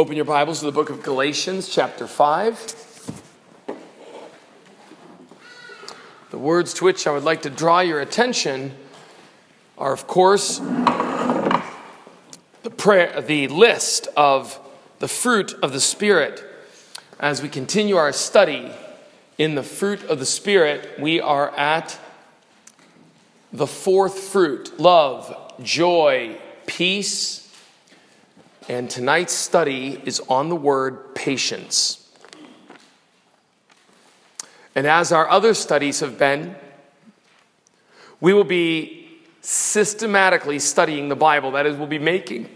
Open your Bibles to the book of Galatians, chapter 5. The words to which I would like to draw your attention are, of course, the, prayer, the list of the fruit of the Spirit. As we continue our study in the fruit of the Spirit, we are at the fourth fruit love, joy, peace, and tonight's study is on the word patience. And as our other studies have been, we will be systematically studying the Bible. That is, we'll be making,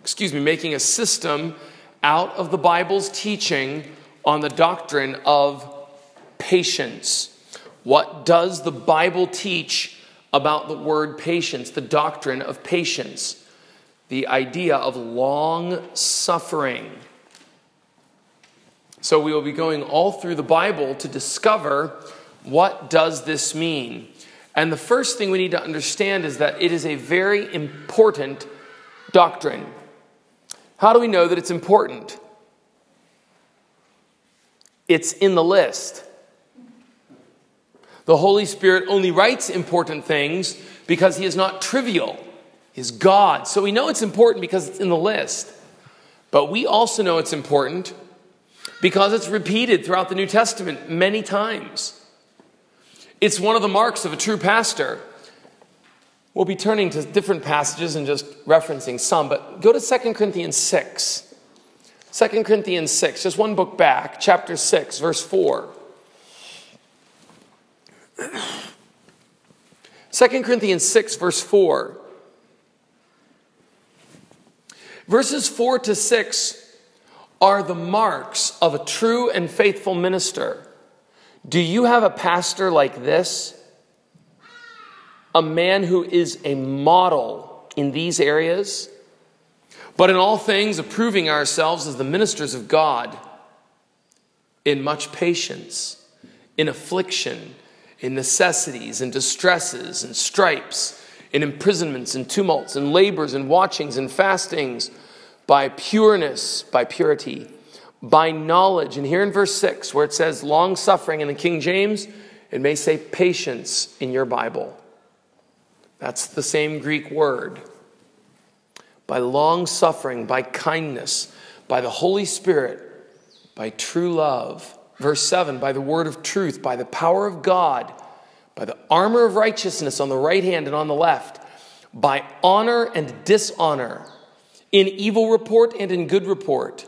excuse me, making a system out of the Bible's teaching on the doctrine of patience. What does the Bible teach about the word patience, the doctrine of patience? The idea of long suffering. So we will be going all through the Bible to discover what does this mean. And the first thing we need to understand is that it is a very important doctrine. How do we know that it's important? It's in the list. The Holy Spirit only writes important things because he is not trivial is God. So we know it's important because it's in the list. But we also know it's important because it's repeated throughout the New Testament many times. It's one of the marks of a true pastor. We'll be turning to different passages and just referencing some, but go to 2 Corinthians 6. 2 Corinthians 6, just one book back, chapter 6, verse 4. 2 Corinthians 6, verse 4. Verses 4 to 6 are the marks of a true and faithful minister. Do you have a pastor like this? A man who is a model in these areas, but in all things approving ourselves as the ministers of God, in much patience, in affliction, in necessities, in distresses, and stripes in imprisonments and tumults and labors and watchings and fastings, by pureness, by purity, by knowledge. And here in verse 6, where it says long suffering in the King James, it may say patience in your Bible. That's the same Greek word. By long suffering, by kindness, by the Holy Spirit, by true love. Verse 7 by the word of truth, by the power of God by the armor of righteousness on the right hand and on the left, by honor and dishonor, in evil report and in good report,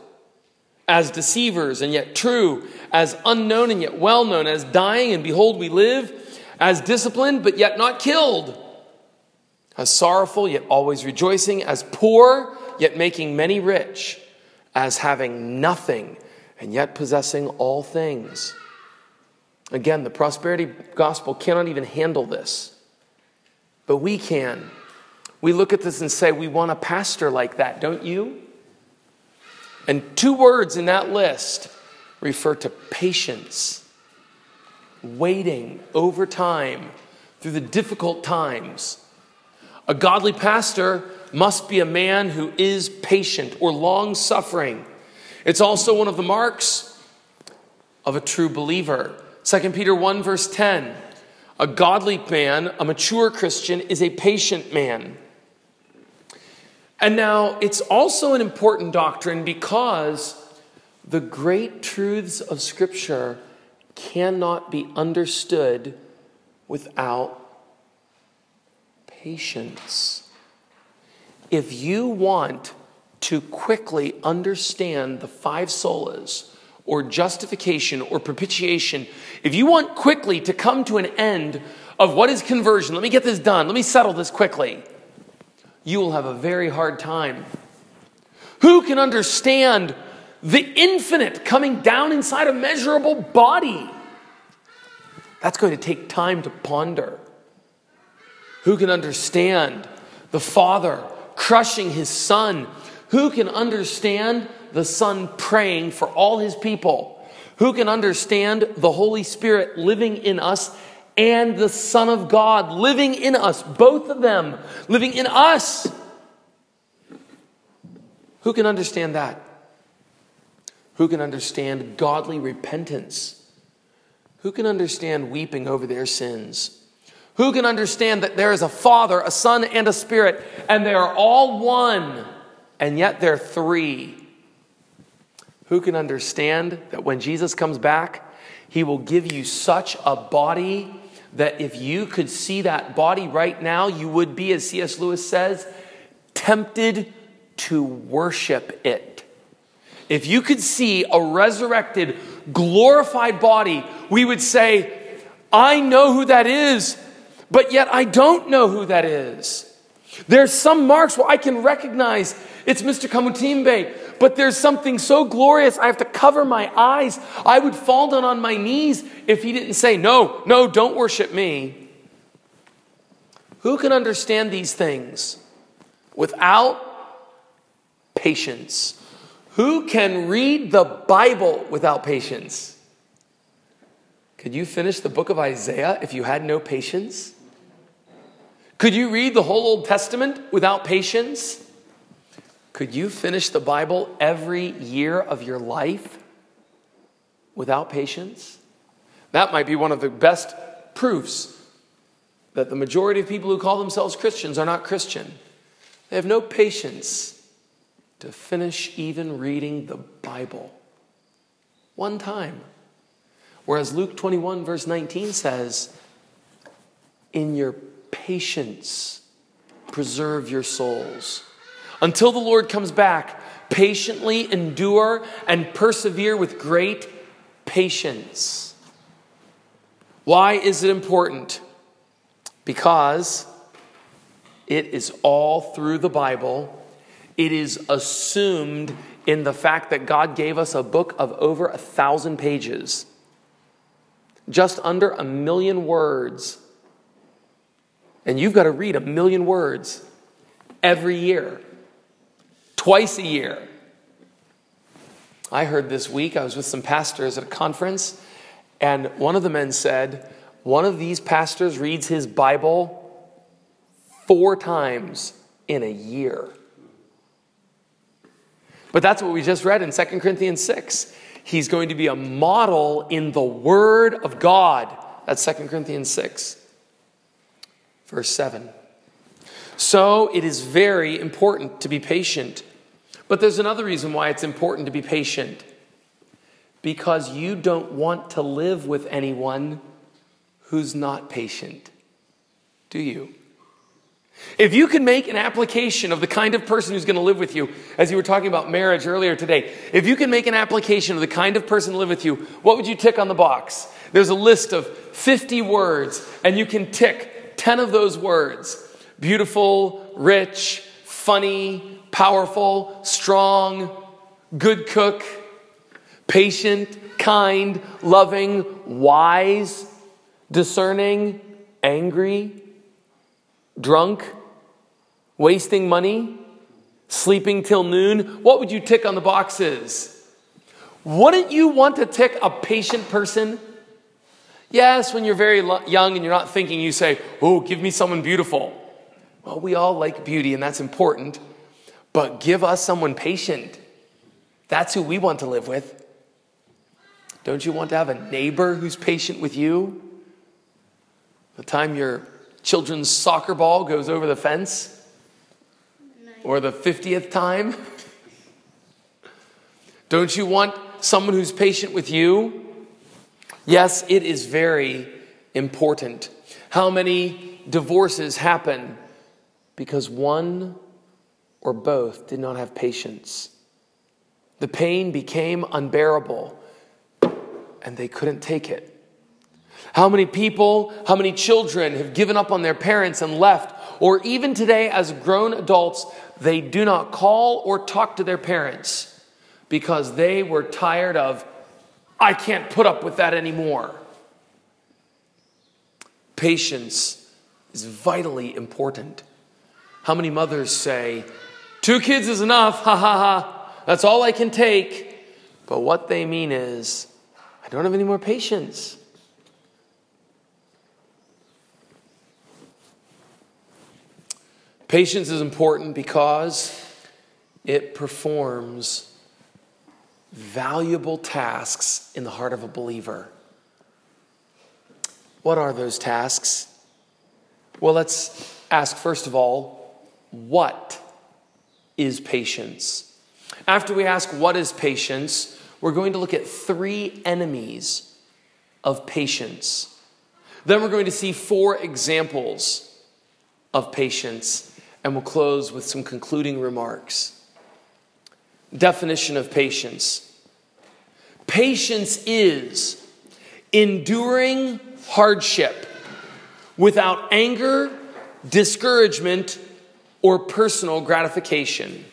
as deceivers and yet true, as unknown and yet well known, as dying and behold we live, as disciplined but yet not killed, as sorrowful yet always rejoicing, as poor yet making many rich, as having nothing and yet possessing all things. Again, the prosperity gospel cannot even handle this, but we can. We look at this and say, we want a pastor like that, don't you? And two words in that list refer to patience, waiting over time through the difficult times. A godly pastor must be a man who is patient or long suffering. It's also one of the marks of a true believer. 2 Peter 1, verse 10 A godly man, a mature Christian, is a patient man. And now it's also an important doctrine because the great truths of Scripture cannot be understood without patience. If you want to quickly understand the five solas, or justification or propitiation, if you want quickly to come to an end of what is conversion, let me get this done, let me settle this quickly, you will have a very hard time. Who can understand the infinite coming down inside a measurable body? That's going to take time to ponder. Who can understand the Father crushing his Son? Who can understand the Son praying for all his people. Who can understand the Holy Spirit living in us and the Son of God living in us, both of them living in us? Who can understand that? Who can understand godly repentance? Who can understand weeping over their sins? Who can understand that there is a Father, a Son, and a Spirit, and they are all one, and yet they're three? Who can understand that when Jesus comes back, he will give you such a body that if you could see that body right now, you would be, as C.S. Lewis says, tempted to worship it. If you could see a resurrected, glorified body, we would say, I know who that is, but yet I don't know who that is. There's some marks where I can recognize it's Mr. Kamutimbe, but there's something so glorious I have to cover my eyes. I would fall down on my knees if he didn't say, No, no, don't worship me. Who can understand these things without patience? Who can read the Bible without patience? Could you finish the book of Isaiah if you had no patience? Could you read the whole Old Testament without patience? Could you finish the Bible every year of your life without patience? That might be one of the best proofs that the majority of people who call themselves Christians are not Christian. They have no patience to finish even reading the Bible one time. Whereas Luke 21, verse 19 says, In your patience preserve your souls. Until the Lord comes back, patiently endure and persevere with great patience. Why is it important? Because it is all through the Bible. It is assumed in the fact that God gave us a book of over a thousand pages, just under a million words. And you've got to read a million words every year twice a year. I heard this week, I was with some pastors at a conference, and one of the men said, One of these pastors reads his Bible four times in a year. But that's what we just read in 2 Corinthians 6. He's going to be a model in the Word of God. That's 2 Corinthians 6, verse 7. So it is very important to be patient but there's another reason why it's important to be patient because you don't want to live with anyone who's not patient, do you? If you can make an application of the kind of person who's going to live with you, as you were talking about marriage earlier today, if you can make an application of the kind of person to live with you, what would you tick on the box? There's a list of 50 words, and you can tick 10 of those words beautiful, rich, funny, powerful, strong, good cook, patient, kind, loving, wise, discerning, angry, drunk, wasting money, sleeping till noon. What would you tick on the boxes? Wouldn't you want to tick a patient person? Yes, when you're very young and you're not thinking, you say, Oh, give me someone beautiful. Well, we all like beauty, and that's important. But give us someone patient. That's who we want to live with. Don't you want to have a neighbor who's patient with you? The time your children's soccer ball goes over the fence? Or the 50th time? Don't you want someone who's patient with you? Yes, it is very important. How many divorces happen because one or both did not have patience. The pain became unbearable and they couldn't take it. How many people, how many children have given up on their parents and left? Or even today, as grown adults, they do not call or talk to their parents because they were tired of, I can't put up with that anymore. Patience is vitally important. How many mothers say, Two kids is enough, ha ha ha. That's all I can take. But what they mean is, I don't have any more patience. Patience is important because it performs valuable tasks in the heart of a believer. What are those tasks? Well, let's ask first of all, what is patience? After we ask what is patience, we're going to look at three enemies of patience. Then we're going to see four examples of patience, and we'll close with some concluding remarks. Definition of patience patience is enduring hardship without anger, discouragement, or personal gratification.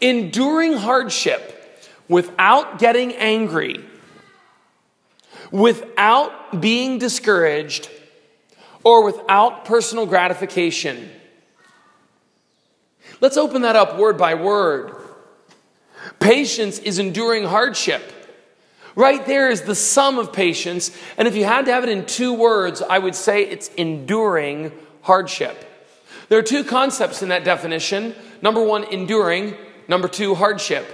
Enduring hardship without getting angry, without being discouraged, or without personal gratification. Let's open that up word by word. Patience is enduring hardship. Right there is the sum of patience. And if you had to have it in two words, I would say it's enduring hardship. There are two concepts in that definition number one, enduring, number two, hardship.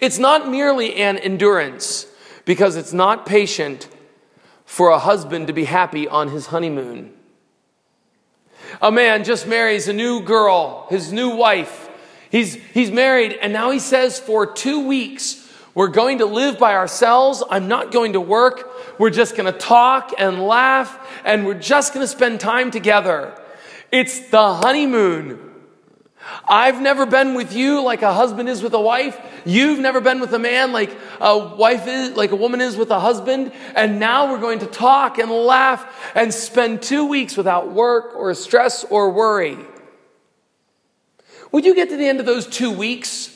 It's not merely an endurance, because it's not patient for a husband to be happy on his honeymoon. A man just marries a new girl, his new wife. He's, he's married, and now he says for two weeks, we're going to live by ourselves. I'm not going to work. We're just going to talk and laugh and we're just going to spend time together. It's the honeymoon. I've never been with you like a husband is with a wife. You've never been with a man like a wife is, like a woman is with a husband. And now we're going to talk and laugh and spend two weeks without work or stress or worry. Would you get to the end of those two weeks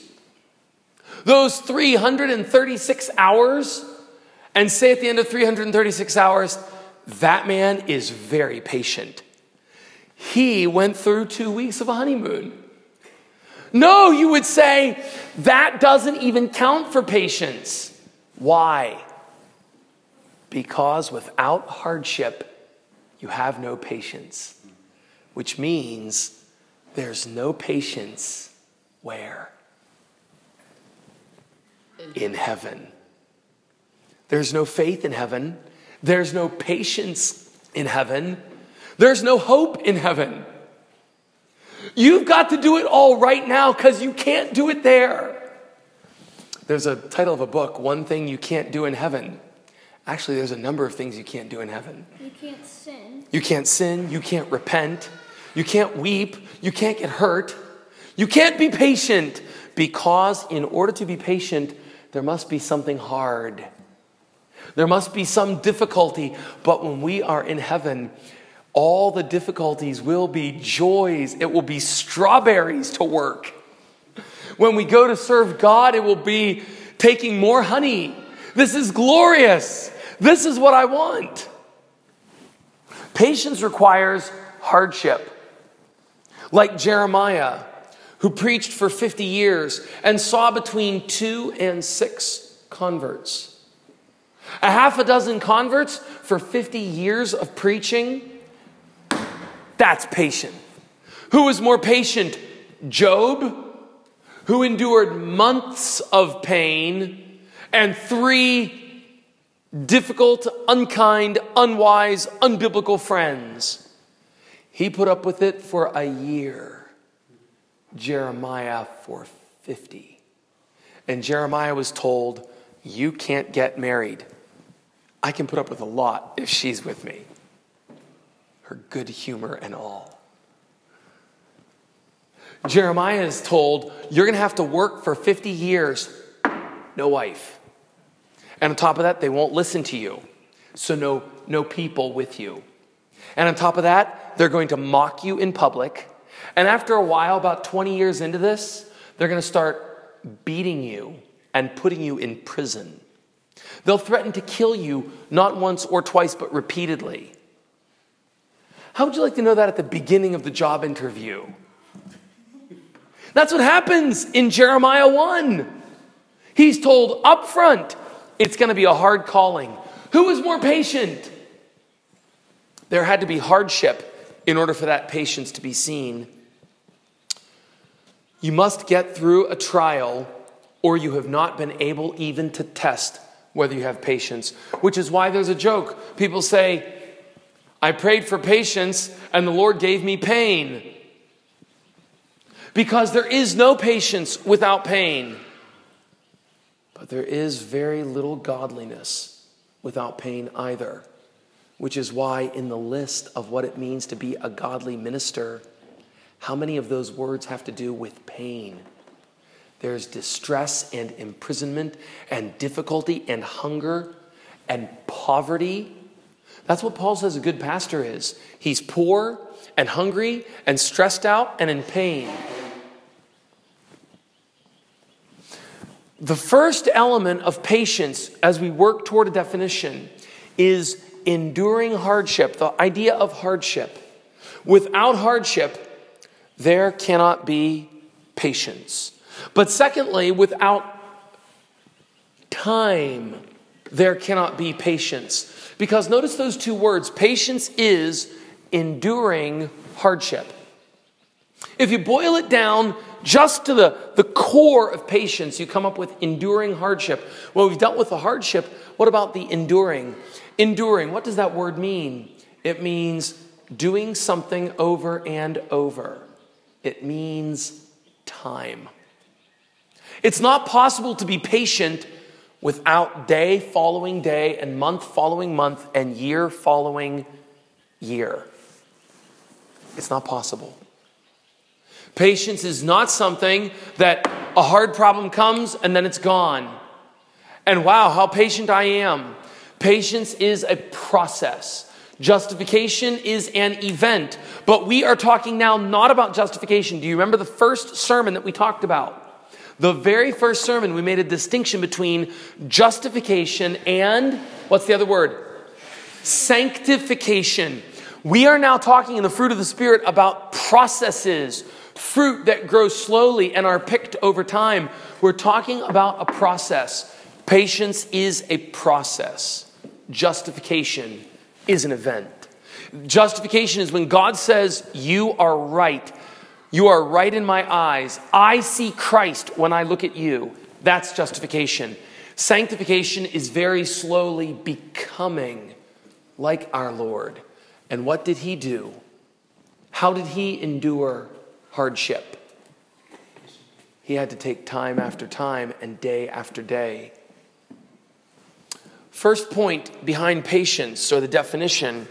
those 336 hours and say at the end of 336 hours, that man is very patient. He went through two weeks of a honeymoon. No, you would say that doesn't even count for patience. Why? Because without hardship, you have no patience, which means there's no patience where? in heaven. There's no faith in heaven. There's no patience in heaven. There's no hope in heaven. You've got to do it all right now because you can't do it there. There's a title of a book, One Thing You Can't Do in Heaven. Actually, there's a number of things you can't do in heaven. You can't sin. You can't sin. You can't repent. You can't weep. You can't get hurt. You can't be patient because, in order to be patient, there must be something hard. There must be some difficulty. But when we are in heaven, all the difficulties will be joys. It will be strawberries to work. When we go to serve God, it will be taking more honey. This is glorious. This is what I want. Patience requires hardship. Like Jeremiah, who preached for 50 years and saw between two and six converts. A half a dozen converts for 50 years of preaching. That's patient. Who was more patient? Job, who endured months of pain and three difficult, unkind, unwise, unbiblical friends. He put up with it for a year. Jeremiah for 50. And Jeremiah was told, You can't get married. I can put up with a lot if she's with me. Her good humor and all. Jeremiah is told, You're going to have to work for 50 years, no wife. And on top of that, they won't listen to you. So, no, no people with you. And on top of that, they're going to mock you in public. And after a while, about 20 years into this, they're going to start beating you and putting you in prison. They'll threaten to kill you not once or twice, but repeatedly. How would you like to know that at the beginning of the job interview? That's what happens in Jeremiah 1. He's told up front it's going to be a hard calling. Who is more patient? There had to be hardship in order for that patience to be seen. You must get through a trial or you have not been able even to test whether you have patience, which is why there's a joke. People say, I prayed for patience and the Lord gave me pain. Because there is no patience without pain. But there is very little godliness without pain either, which is why, in the list of what it means to be a godly minister, how many of those words have to do with pain? There's distress and imprisonment and difficulty and hunger and poverty. That's what Paul says a good pastor is. He's poor and hungry and stressed out and in pain. The first element of patience as we work toward a definition is enduring hardship, the idea of hardship. Without hardship, there cannot be patience. But secondly, without time, there cannot be patience. Because notice those two words patience is enduring hardship. If you boil it down just to the, the core of patience, you come up with enduring hardship. Well, we've dealt with the hardship. What about the enduring? Enduring, what does that word mean? It means doing something over and over, it means time. It's not possible to be patient without day following day and month following month and year following year. It's not possible. Patience is not something that a hard problem comes and then it's gone. And wow, how patient I am. Patience is a process. Justification is an event. But we are talking now not about justification. Do you remember the first sermon that we talked about? The very first sermon, we made a distinction between justification and what's the other word? Sanctification. We are now talking in the fruit of the Spirit about processes, fruit that grows slowly and are picked over time. We're talking about a process. Patience is a process, justification is an event. Justification is when God says, You are right. You are right in my eyes. I see Christ when I look at you. That's justification. Sanctification is very slowly becoming like our Lord. And what did he do? How did he endure hardship? He had to take time after time and day after day. First point behind patience, or the definition,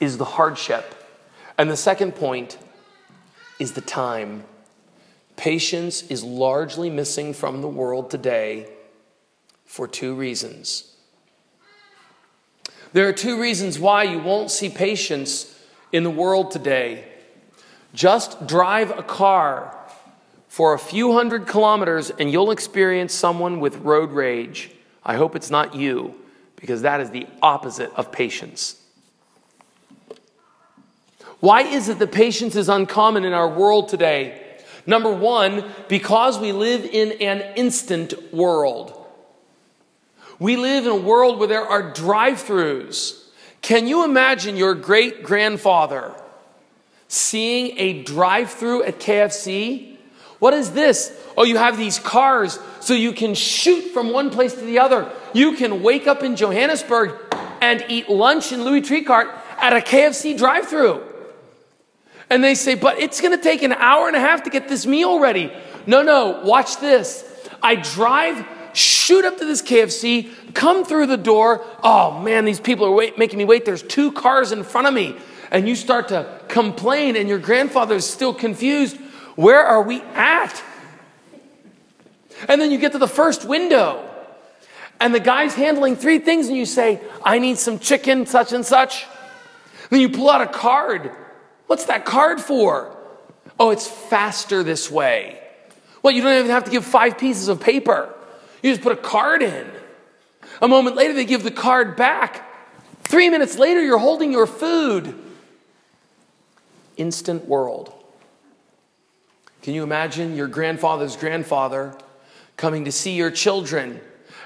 is the hardship. And the second point is the time. Patience is largely missing from the world today for two reasons. There are two reasons why you won't see patience in the world today. Just drive a car for a few hundred kilometers and you'll experience someone with road rage. I hope it's not you, because that is the opposite of patience. Why is it that patience is uncommon in our world today? Number one, because we live in an instant world. We live in a world where there are drive throughs. Can you imagine your great grandfather seeing a drive through at KFC? What is this? Oh, you have these cars so you can shoot from one place to the other. You can wake up in Johannesburg and eat lunch in Louis Trichardt at a KFC drive through. And they say, but it's going to take an hour and a half to get this meal ready. No, no, watch this. I drive, shoot up to this KFC, come through the door. Oh man, these people are wait, making me wait. There's two cars in front of me. And you start to complain, and your grandfather's still confused. Where are we at? And then you get to the first window, and the guy's handling three things, and you say, I need some chicken, such and such. Then you pull out a card What's that card for? Oh, it's faster this way. Well, you don't even have to give five pieces of paper. You just put a card in. A moment later, they give the card back. Three minutes later, you're holding your food. Instant world. Can you imagine your grandfather's grandfather coming to see your children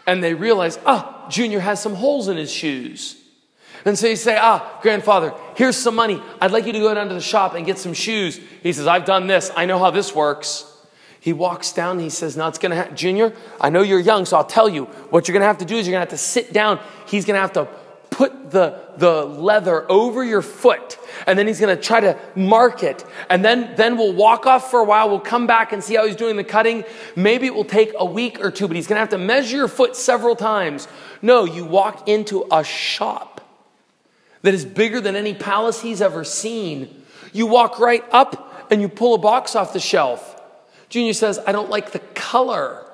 and they realize, ah, Junior has some holes in his shoes. And so you say, ah, grandfather, here's some money. I'd like you to go down to the shop and get some shoes. He says, I've done this. I know how this works. He walks down he says, Now it's gonna happen. Junior, I know you're young, so I'll tell you what you're gonna have to do is you're gonna have to sit down. He's gonna have to put the, the leather over your foot and then he's going to try to mark it and then then we'll walk off for a while we'll come back and see how he's doing the cutting maybe it will take a week or two but he's going to have to measure your foot several times no you walk into a shop that is bigger than any palace he's ever seen you walk right up and you pull a box off the shelf junior says i don't like the color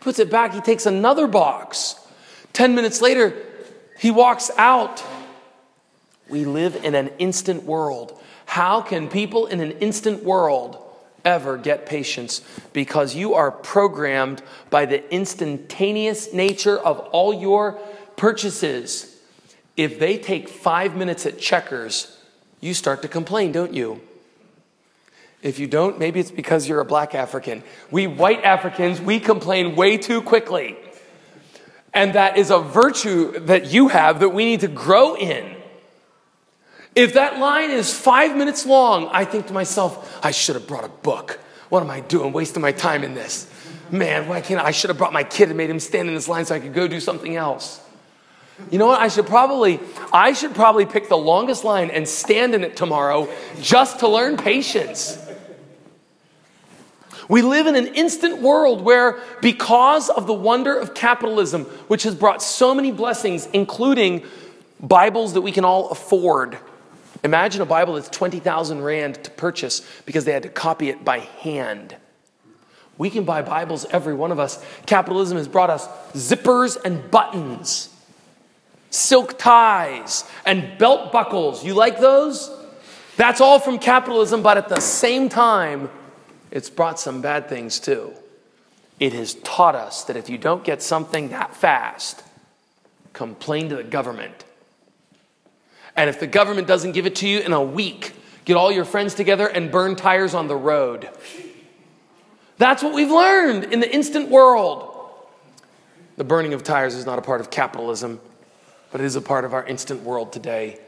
puts it back he takes another box 10 minutes later he walks out. We live in an instant world. How can people in an instant world ever get patience? Because you are programmed by the instantaneous nature of all your purchases. If they take five minutes at checkers, you start to complain, don't you? If you don't, maybe it's because you're a black African. We white Africans, we complain way too quickly. And that is a virtue that you have that we need to grow in. If that line is five minutes long, I think to myself, I should have brought a book. What am I doing? Wasting my time in this. Man, why can't I? I should have brought my kid and made him stand in this line so I could go do something else. You know what? I should probably, I should probably pick the longest line and stand in it tomorrow just to learn patience. We live in an instant world where, because of the wonder of capitalism, which has brought so many blessings, including Bibles that we can all afford. Imagine a Bible that's 20,000 Rand to purchase because they had to copy it by hand. We can buy Bibles, every one of us. Capitalism has brought us zippers and buttons, silk ties, and belt buckles. You like those? That's all from capitalism, but at the same time, it's brought some bad things too. It has taught us that if you don't get something that fast, complain to the government. And if the government doesn't give it to you in a week, get all your friends together and burn tires on the road. That's what we've learned in the instant world. The burning of tires is not a part of capitalism, but it is a part of our instant world today.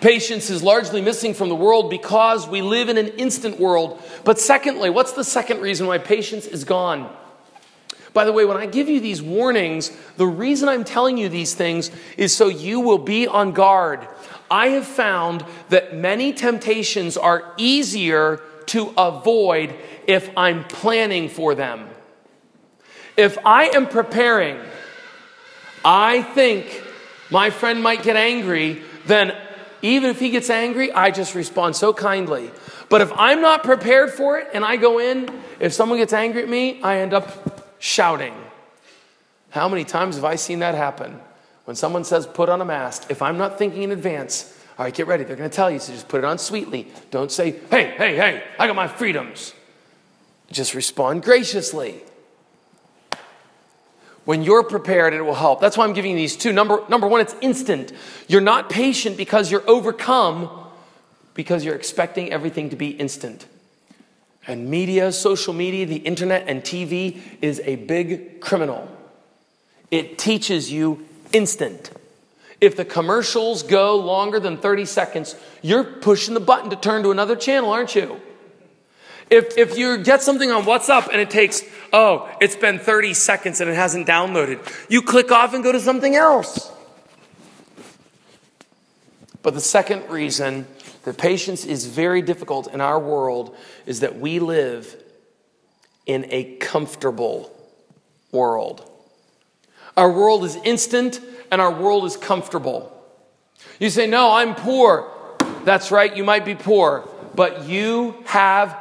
Patience is largely missing from the world because we live in an instant world. But secondly, what's the second reason why patience is gone? By the way, when I give you these warnings, the reason I'm telling you these things is so you will be on guard. I have found that many temptations are easier to avoid if I'm planning for them. If I am preparing, I think my friend might get angry, then even if he gets angry, I just respond so kindly. But if I'm not prepared for it and I go in, if someone gets angry at me, I end up shouting. How many times have I seen that happen? When someone says, put on a mask, if I'm not thinking in advance, all right, get ready. They're going to tell you, so just put it on sweetly. Don't say, hey, hey, hey, I got my freedoms. Just respond graciously. When you're prepared, it will help. That's why I'm giving you these two. Number, number one, it's instant. You're not patient because you're overcome, because you're expecting everything to be instant. And media, social media, the internet, and TV is a big criminal. It teaches you instant. If the commercials go longer than 30 seconds, you're pushing the button to turn to another channel, aren't you? If, if you get something on WhatsApp and it takes, oh, it's been 30 seconds and it hasn't downloaded, you click off and go to something else. But the second reason that patience is very difficult in our world is that we live in a comfortable world. Our world is instant and our world is comfortable. You say, No, I'm poor. That's right, you might be poor, but you have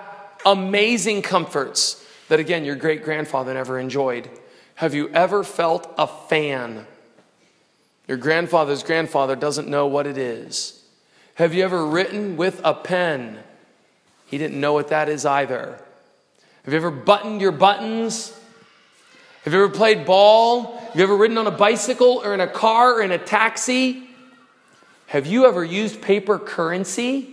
amazing comforts that, again, your great grandfather never enjoyed. Have you ever felt a fan? Your grandfather's grandfather doesn't know what it is. Have you ever written with a pen? He didn't know what that is either. Have you ever buttoned your buttons? Have you ever played ball? Have you ever ridden on a bicycle or in a car or in a taxi? Have you ever used paper currency?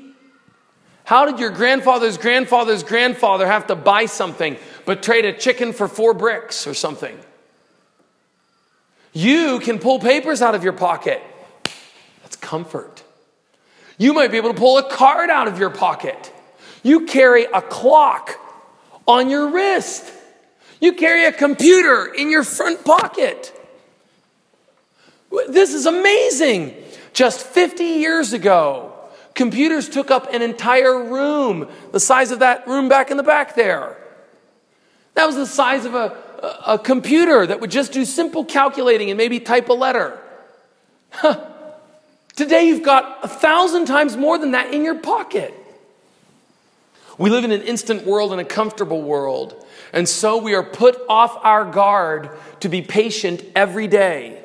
How did your grandfather's grandfather's grandfather have to buy something but trade a chicken for four bricks or something? You can pull papers out of your pocket. That's comfort. You might be able to pull a card out of your pocket. You carry a clock on your wrist. You carry a computer in your front pocket. This is amazing. Just 50 years ago, computers took up an entire room, the size of that room back in the back there. That was the size of a, a, computer that would just do simple calculating and maybe type a letter. Huh. Today, you've got a thousand times more than that in your pocket. We live in an instant world and a comfortable world. And so we are put off our guard to be patient every day.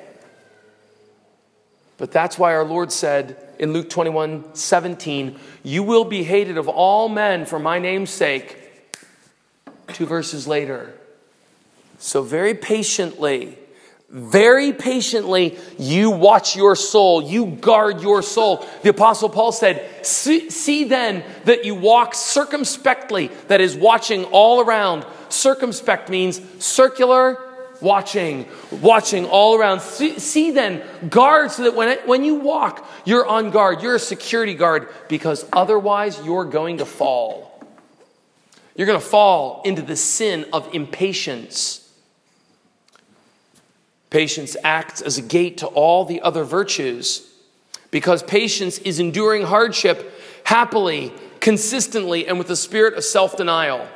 But that's why our Lord said in Luke 21 17, You will be hated of all men for my name's sake. Two verses later. So, very patiently, very patiently, you watch your soul, you guard your soul. The Apostle Paul said, see, see, then that you walk circumspectly, that is, watching all around. Circumspect means circular watching, watching all around. See, see, then, guard so that when, it, when you walk, you're on guard. You're a security guard because otherwise you're going to fall. You're going to fall into the sin of impatience. Patience acts as a gate to all the other virtues because patience is enduring hardship happily, consistently, and with a spirit of self denial.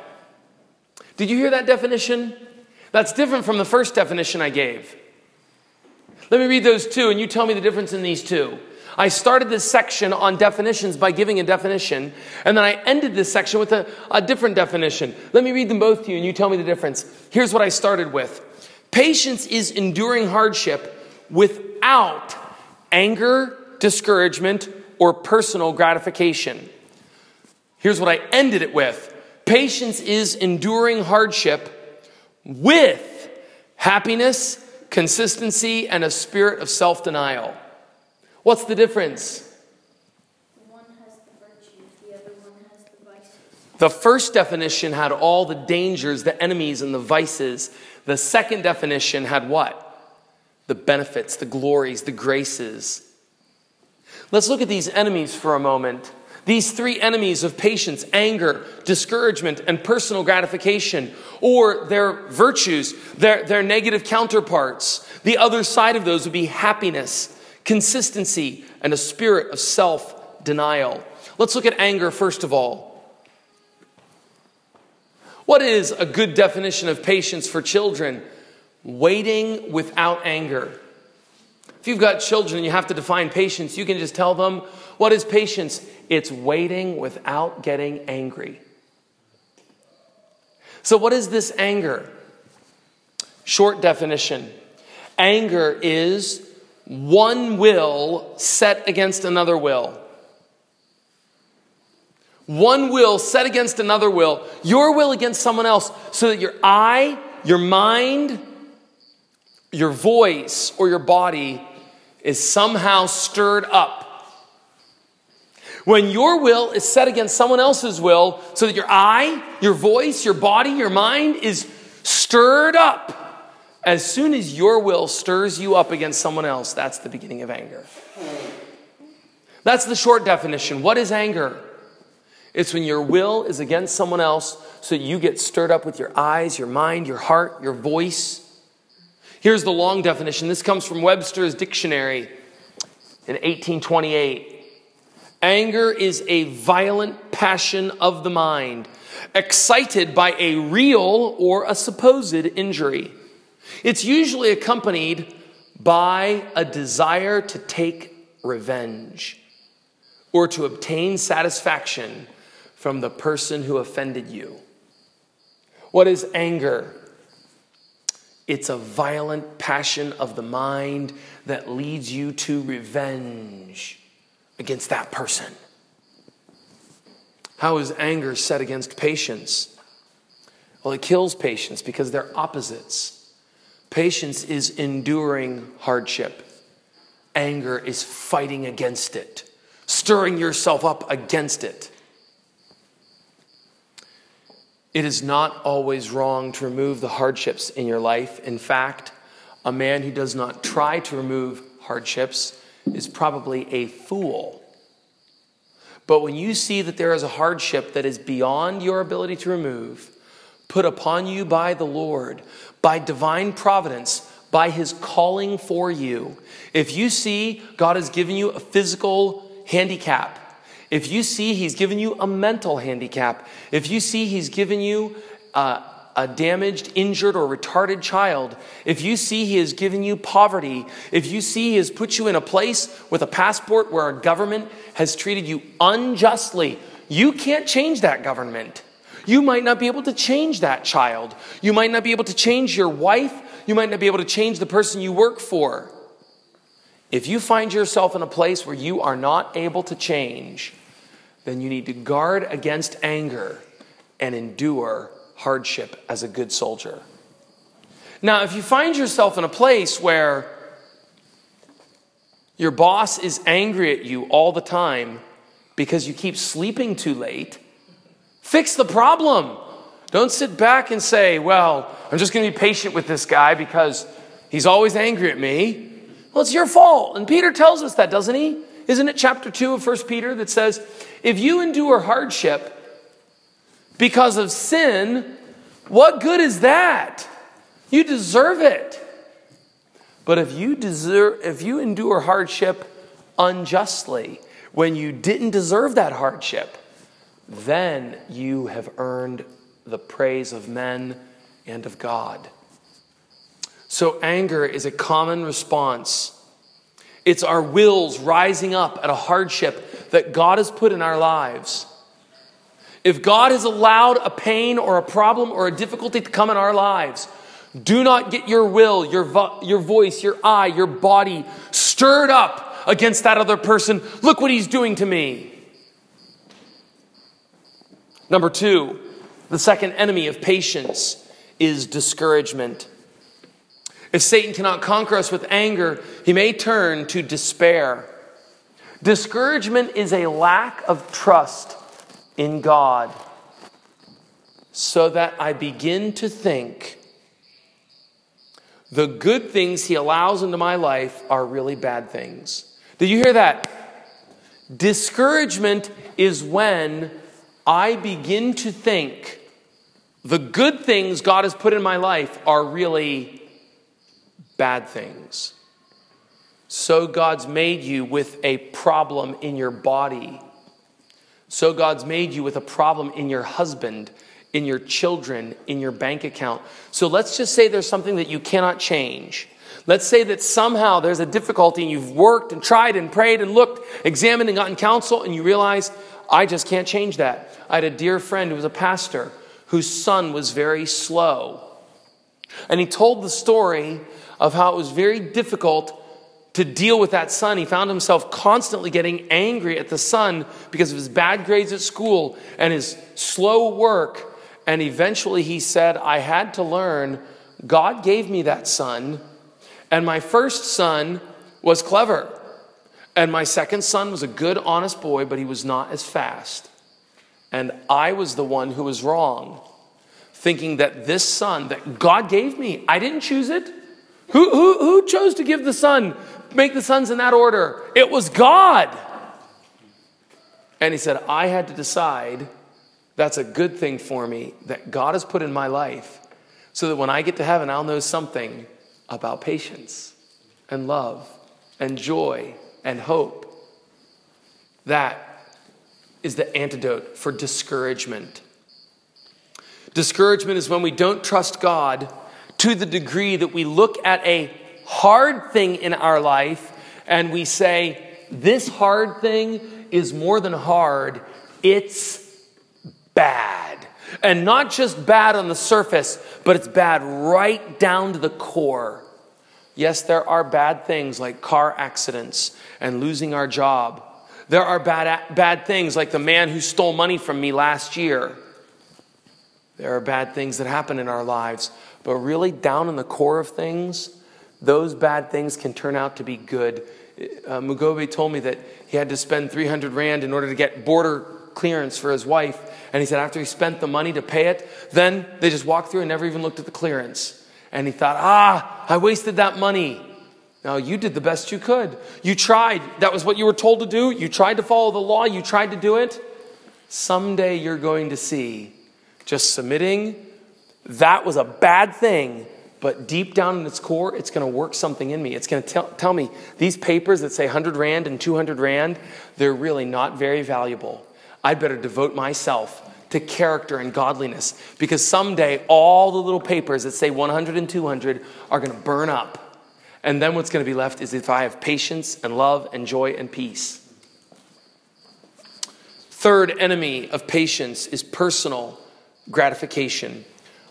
Did you hear that definition? That's different from the first definition I gave. Let me read those two, and you tell me the difference in these two. I started this section on definitions by giving a definition, and then I ended this section with a, a different definition. Let me read them both to you, and you tell me the difference. Here's what I started with Patience is enduring hardship without anger, discouragement, or personal gratification. Here's what I ended it with Patience is enduring hardship with happiness, consistency, and a spirit of self denial. What's the difference? One has the virtues, the other one has the vices. The first definition had all the dangers, the enemies, and the vices. The second definition had what? The benefits, the glories, the graces. Let's look at these enemies for a moment. These three enemies of patience, anger, discouragement, and personal gratification, or their virtues, their, their negative counterparts. The other side of those would be happiness, consistency, and a spirit of self denial. Let's look at anger first of all. What is a good definition of patience for children? Waiting without anger. If you've got children and you have to define patience, you can just tell them what is patience? It's waiting without getting angry. So, what is this anger? Short definition anger is one will set against another will. One will set against another will, your will against someone else, so that your eye, your mind, your voice, or your body is somehow stirred up. When your will is set against someone else's will, so that your eye, your voice, your body, your mind is stirred up, as soon as your will stirs you up against someone else, that's the beginning of anger. That's the short definition. What is anger? It's when your will is against someone else so that you get stirred up with your eyes, your mind, your heart, your voice. Here's the long definition. This comes from Webster's dictionary in 1828. Anger is a violent passion of the mind, excited by a real or a supposed injury. It's usually accompanied by a desire to take revenge or to obtain satisfaction from the person who offended you. What is anger? It's a violent passion of the mind that leads you to revenge against that person. How is anger set against patience? Well, it kills patience because they're opposites. Patience is enduring hardship, anger is fighting against it, stirring yourself up against it. It is not always wrong to remove the hardships in your life. In fact, a man who does not try to remove hardships is probably a fool. But when you see that there is a hardship that is beyond your ability to remove, put upon you by the Lord, by divine providence, by his calling for you. If you see God has given you a physical handicap, if you see he's given you a mental handicap, if you see he's given you uh, a damaged, injured, or retarded child, if you see he has given you poverty, if you see he has put you in a place with a passport where a government has treated you unjustly, you can't change that government. You might not be able to change that child. You might not be able to change your wife. You might not be able to change the person you work for. If you find yourself in a place where you are not able to change, then you need to guard against anger and endure hardship as a good soldier. Now, if you find yourself in a place where your boss is angry at you all the time because you keep sleeping too late, fix the problem. Don't sit back and say, Well, I'm just going to be patient with this guy because he's always angry at me. Well, it's your fault. And Peter tells us that, doesn't he? Isn't it chapter 2 of 1 Peter that says, If you endure hardship because of sin, what good is that? You deserve it. But if you deserve if you endure hardship unjustly when you didn't deserve that hardship, then you have earned the praise of men and of God. So anger is a common response. It's our wills rising up at a hardship that God has put in our lives. If God has allowed a pain or a problem or a difficulty to come in our lives, do not get your will, your, vo- your voice, your eye, your body stirred up against that other person. Look what he's doing to me. Number two, the second enemy of patience is discouragement. If Satan cannot conquer us with anger, he may turn to despair. Discouragement is a lack of trust in God so that I begin to think the good things He allows into my life are really bad things. Did you hear that? Discouragement is when I begin to think the good things God has put in my life are really bad things. So God's made you with a problem in your body. So God's made you with a problem in your husband, in your children, in your bank account. So let's just say there's something that you cannot change. Let's say that somehow there's a difficulty and you've worked and tried and prayed and looked, examined and gotten counsel, and you realize, I just can't change that. I had a dear friend who was a pastor whose son was very slow. And he told the story of how it was very difficult to deal with that son. He found himself constantly getting angry at the son because of his bad grades at school and his slow work. And eventually he said, I had to learn God gave me that son, and my first son was clever. And my second son was a good, honest boy, but he was not as fast. And I was the one who was wrong, thinking that this son that God gave me, I didn't choose it. Who, who, who chose to give the son, make the sons in that order? It was God. And he said, I had to decide that's a good thing for me that God has put in my life so that when I get to heaven, I'll know something about patience and love and joy and hope. That is the antidote for discouragement. Discouragement is when we don't trust God to the degree that we look at a hard thing in our life and we say, This hard thing is more than hard, it's bad. And not just bad on the surface, but it's bad right down to the core. Yes, there are bad things like car accidents and losing our job. There are bad, bad things like the man who stole money from me last year. There are bad things that happen in our lives, but really down in the core of things, those bad things can turn out to be good. Uh, Mugabe told me that he had to spend 300 Rand in order to get border clearance for his wife. And he said after he spent the money to pay it, then they just walked through and never even looked at the clearance. And he thought, ah, I wasted that money. Now, you did the best you could. You tried. That was what you were told to do. You tried to follow the law. You tried to do it. Someday you're going to see just submitting that was a bad thing, but deep down in its core, it's going to work something in me. It's going to tell, tell me these papers that say 100 Rand and 200 Rand, they're really not very valuable. I'd better devote myself to character and godliness because someday all the little papers that say 100 and 200 are going to burn up. And then what's going to be left is if I have patience and love and joy and peace. Third enemy of patience is personal gratification.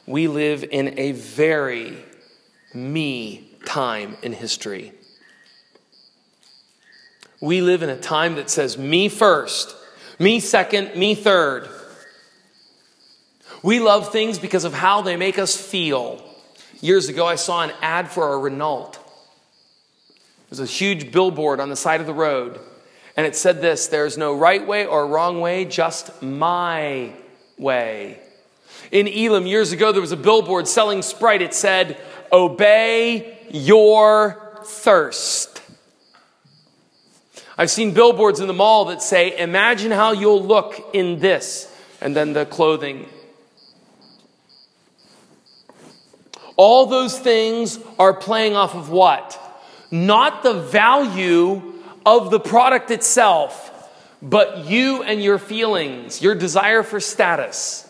We live in a very me time in history. We live in a time that says me first, me second, me third. We love things because of how they make us feel. Years ago, I saw an ad for a Renault. There's a huge billboard on the side of the road, and it said this There's no right way or wrong way, just my way. In Elim, years ago, there was a billboard selling Sprite. It said, Obey your thirst. I've seen billboards in the mall that say, Imagine how you'll look in this, and then the clothing. All those things are playing off of what? not the value of the product itself, but you and your feelings, your desire for status.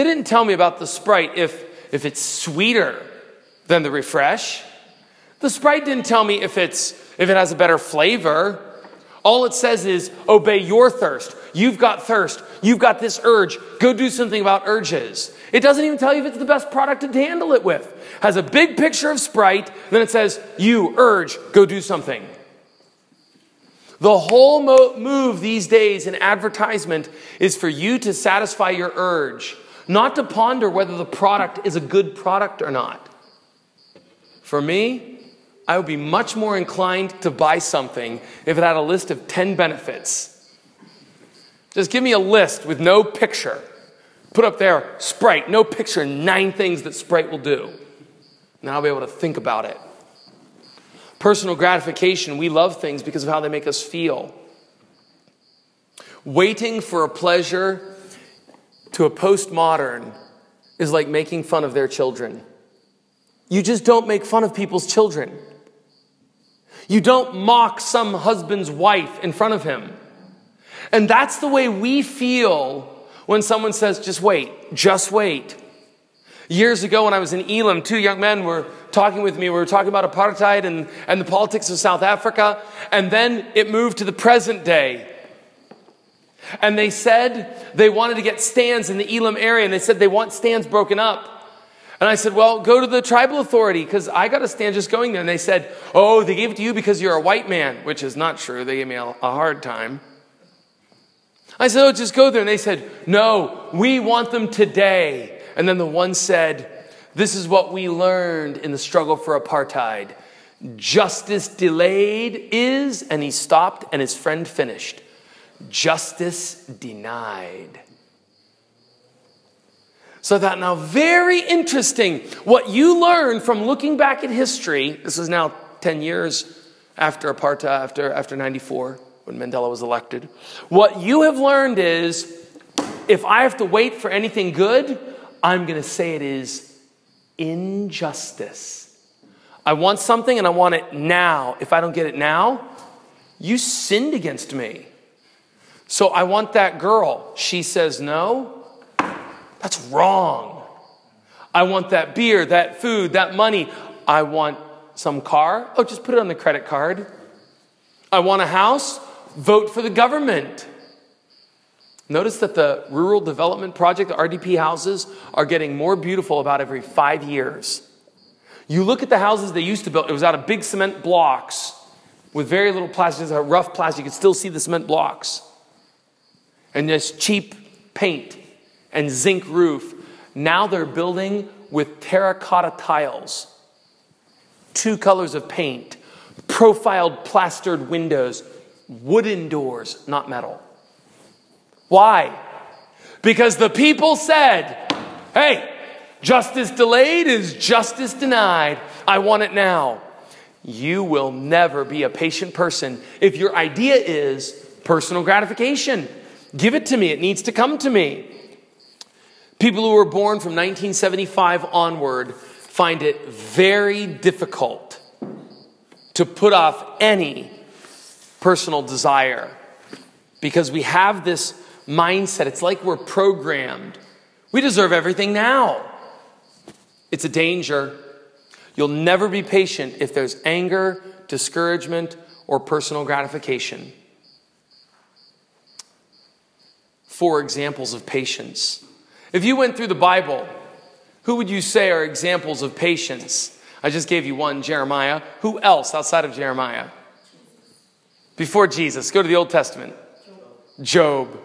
They didn't tell me about the Sprite if, if it's sweeter than the refresh. The Sprite didn't tell me if, it's, if it has a better flavor. All it says is obey your thirst. You've got thirst. You've got this urge. Go do something about urges. It doesn't even tell you if it's the best product to handle it with. Has a big picture of Sprite, then it says, You urge, go do something. The whole mo- move these days in advertisement is for you to satisfy your urge, not to ponder whether the product is a good product or not. For me, I would be much more inclined to buy something if it had a list of 10 benefits. Just give me a list with no picture. Put up there, Sprite, no picture, nine things that Sprite will do. And I'll be able to think about it. Personal gratification, we love things because of how they make us feel. Waiting for a pleasure to a postmodern is like making fun of their children. You just don't make fun of people's children. You don't mock some husband's wife in front of him. And that's the way we feel when someone says, just wait, just wait. Years ago, when I was in Elim, two young men were talking with me. We were talking about apartheid and, and the politics of South Africa. And then it moved to the present day. And they said they wanted to get stands in the Elim area, and they said they want stands broken up. And I said, Well, go to the tribal authority because I got a stand just going there. And they said, Oh, they gave it to you because you're a white man, which is not true. They gave me a, a hard time. I said, Oh, just go there. And they said, No, we want them today. And then the one said, This is what we learned in the struggle for apartheid. Justice delayed is, and he stopped, and his friend finished. Justice denied. So that now, very interesting. What you learn from looking back at history, this is now 10 years after apartheid, after, after 94 when Mandela was elected. What you have learned is if I have to wait for anything good, I'm going to say it is injustice. I want something and I want it now. If I don't get it now, you sinned against me. So I want that girl. She says no. That's wrong. I want that beer, that food, that money. I want some car. Oh, just put it on the credit card. I want a house vote for the government. Notice that the Rural Development Project, the RDP houses, are getting more beautiful about every five years. You look at the houses they used to build, it was out of big cement blocks with very little plastic, a rough plastic. You could still see the cement blocks. And this cheap paint and zinc roof. Now they're building with terracotta tiles, two colors of paint, profiled plastered windows, wooden doors, not metal. Why? Because the people said, hey, justice delayed is justice denied. I want it now. You will never be a patient person if your idea is personal gratification. Give it to me, it needs to come to me. People who were born from 1975 onward find it very difficult to put off any personal desire because we have this mindset. It's like we're programmed. We deserve everything now. It's a danger. You'll never be patient if there's anger, discouragement, or personal gratification. Four examples of patience. If you went through the Bible, who would you say are examples of patience? I just gave you one, Jeremiah. Who else outside of Jeremiah? Before Jesus, go to the Old Testament. Job.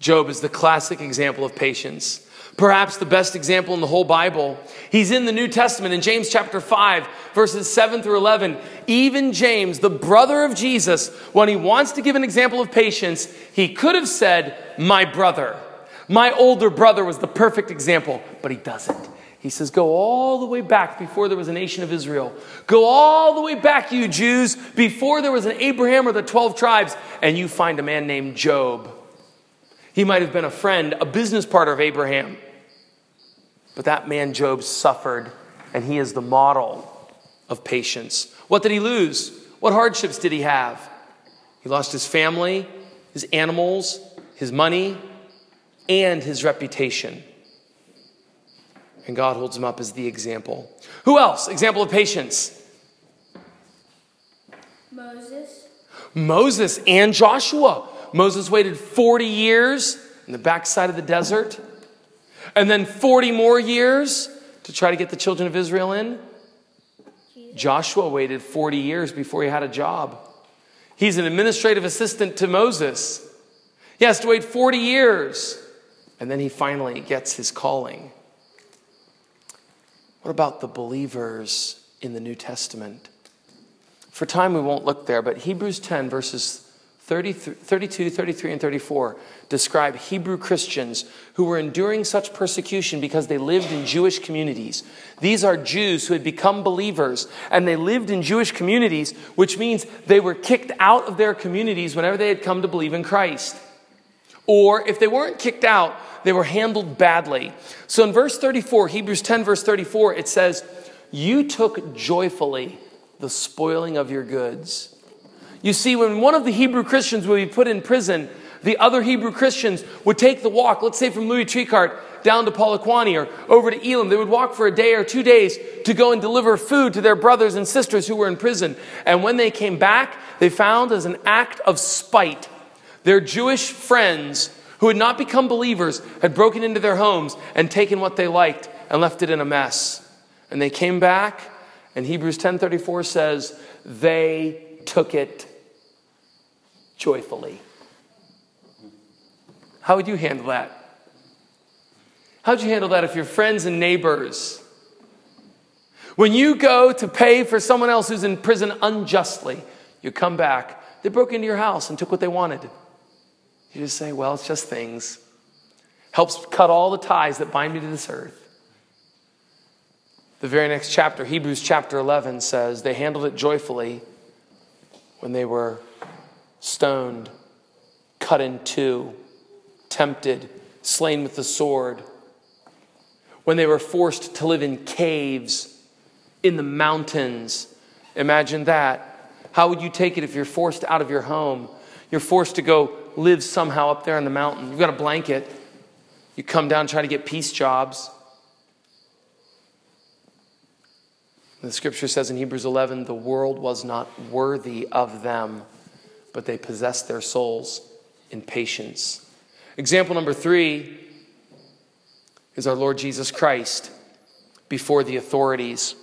Job is the classic example of patience. Perhaps the best example in the whole Bible. He's in the New Testament in James chapter 5, verses 7 through 11. Even James, the brother of Jesus, when he wants to give an example of patience, he could have said, My brother. My older brother was the perfect example, but he doesn't. He says, Go all the way back before there was a nation of Israel. Go all the way back, you Jews, before there was an Abraham or the 12 tribes, and you find a man named Job. He might have been a friend, a business partner of Abraham. But that man, Job, suffered, and he is the model of patience. What did he lose? What hardships did he have? He lost his family, his animals, his money, and his reputation and God holds him up as the example. Who else? Example of patience. Moses. Moses and Joshua. Moses waited 40 years in the backside of the desert, and then 40 more years to try to get the children of Israel in. Joshua waited 40 years before he had a job. He's an administrative assistant to Moses. He has to wait 40 years, and then he finally gets his calling. What about the believers in the New Testament? For time, we won't look there, but Hebrews 10, verses 30, 32, 33, and 34 describe Hebrew Christians who were enduring such persecution because they lived in Jewish communities. These are Jews who had become believers and they lived in Jewish communities, which means they were kicked out of their communities whenever they had come to believe in Christ. Or if they weren't kicked out, they were handled badly. So in verse 34, Hebrews 10, verse 34, it says, You took joyfully the spoiling of your goods. You see, when one of the Hebrew Christians would be put in prison, the other Hebrew Christians would take the walk, let's say from Louis Trichardt down to Polokwane or over to Elim. They would walk for a day or two days to go and deliver food to their brothers and sisters who were in prison. And when they came back, they found as an act of spite their Jewish friends who had not become believers had broken into their homes and taken what they liked and left it in a mess. And they came back, and Hebrews 10:34 says, they took it joyfully. How would you handle that? How'd you handle that if your friends and neighbors, when you go to pay for someone else who's in prison unjustly, you come back, they broke into your house and took what they wanted. You just say, well, it's just things. Helps cut all the ties that bind me to this earth. The very next chapter, Hebrews chapter 11, says they handled it joyfully when they were stoned, cut in two, tempted, slain with the sword, when they were forced to live in caves, in the mountains. Imagine that. How would you take it if you're forced out of your home? You're forced to go live somehow up there in the mountain. You've got a blanket. You come down and try to get piece jobs. The scripture says in Hebrews 11, the world was not worthy of them, but they possessed their souls in patience. Example number three is our Lord Jesus Christ before the authorities.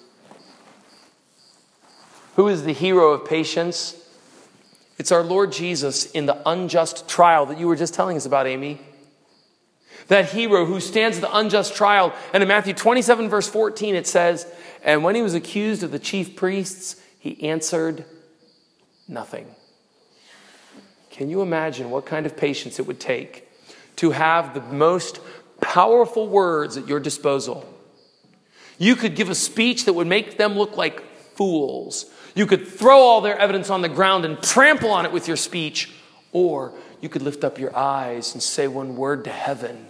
Who is the hero of patience? It's our Lord Jesus in the unjust trial that you were just telling us about, Amy. That hero who stands at the unjust trial. And in Matthew 27, verse 14, it says, And when he was accused of the chief priests, he answered nothing. Can you imagine what kind of patience it would take to have the most powerful words at your disposal? You could give a speech that would make them look like fools you could throw all their evidence on the ground and trample on it with your speech, or you could lift up your eyes and say one word to heaven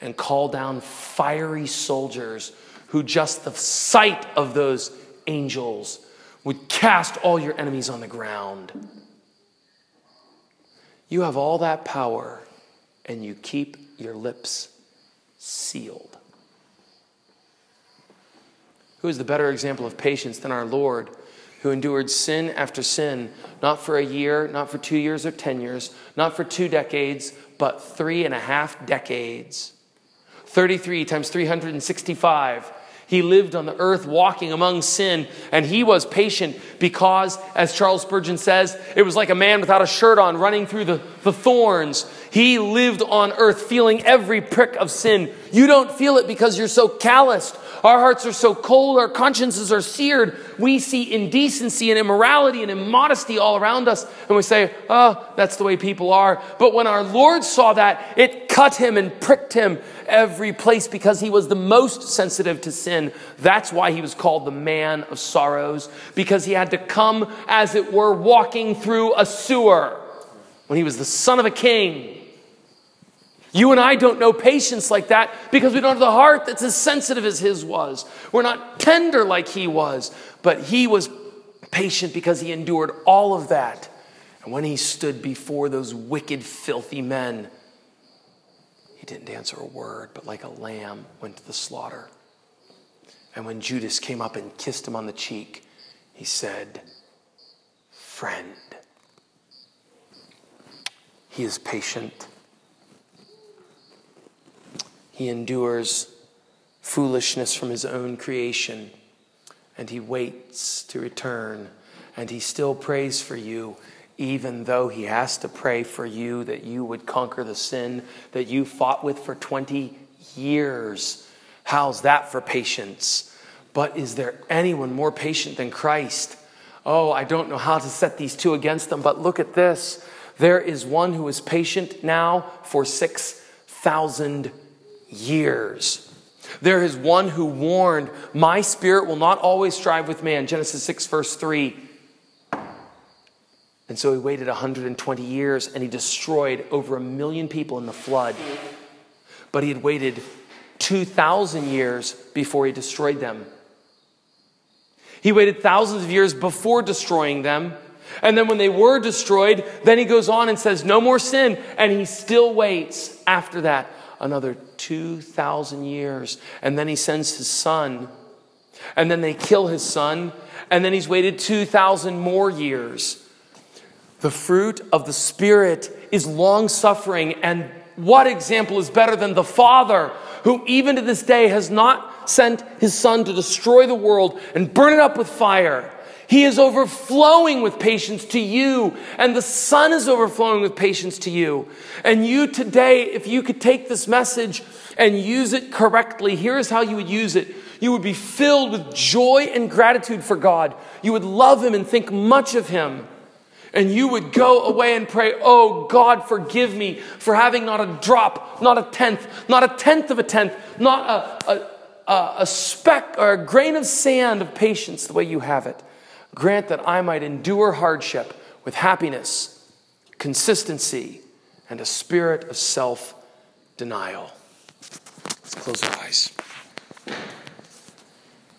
and call down fiery soldiers who just the sight of those angels would cast all your enemies on the ground. You have all that power, and you keep your lips sealed. Who is the better example of patience than our Lord, who endured sin after sin, not for a year, not for two years or ten years, not for two decades, but three and a half decades? 33 times 365 he lived on the earth walking among sin, and he was patient because, as Charles Spurgeon says, it was like a man without a shirt on running through the, the thorns. He lived on earth feeling every prick of sin. You don't feel it because you're so calloused. Our hearts are so cold, our consciences are seared. We see indecency and immorality and immodesty all around us, and we say, Oh, that's the way people are. But when our Lord saw that, it cut him and pricked him every place because he was the most sensitive to sin. That's why he was called the man of sorrows, because he had to come, as it were, walking through a sewer when he was the son of a king. You and I don't know patience like that because we don't have the heart that's as sensitive as his was. We're not tender like he was, but he was patient because he endured all of that. And when he stood before those wicked, filthy men, he didn't answer a word, but like a lamb went to the slaughter. And when Judas came up and kissed him on the cheek, he said, Friend. He is patient he endures foolishness from his own creation and he waits to return and he still prays for you even though he has to pray for you that you would conquer the sin that you fought with for 20 years. How's that for patience? But is there anyone more patient than Christ? Oh, I don't know how to set these two against them, but look at this. There is one who is patient now for 6,000 years. There is one who warned, My spirit will not always strive with man. Genesis 6, verse 3. And so he waited 120 years and he destroyed over a million people in the flood. But he had waited 2,000 years before he destroyed them. He waited thousands of years before destroying them. And then when they were destroyed, then he goes on and says, No more sin. And he still waits after that another 2,000 years. And then he sends his son. And then they kill his son. And then he's waited 2,000 more years. The fruit of the Spirit is long suffering. And what example is better than the Father, who even to this day has not sent his Son to destroy the world and burn it up with fire? He is overflowing with patience to you, and the Son is overflowing with patience to you. And you today, if you could take this message and use it correctly, here's how you would use it. You would be filled with joy and gratitude for God. You would love Him and think much of Him. And you would go away and pray, Oh God, forgive me for having not a drop, not a tenth, not a tenth of a tenth, not a, a, a speck or a grain of sand of patience the way you have it. Grant that I might endure hardship with happiness, consistency, and a spirit of self denial. Let's close our eyes.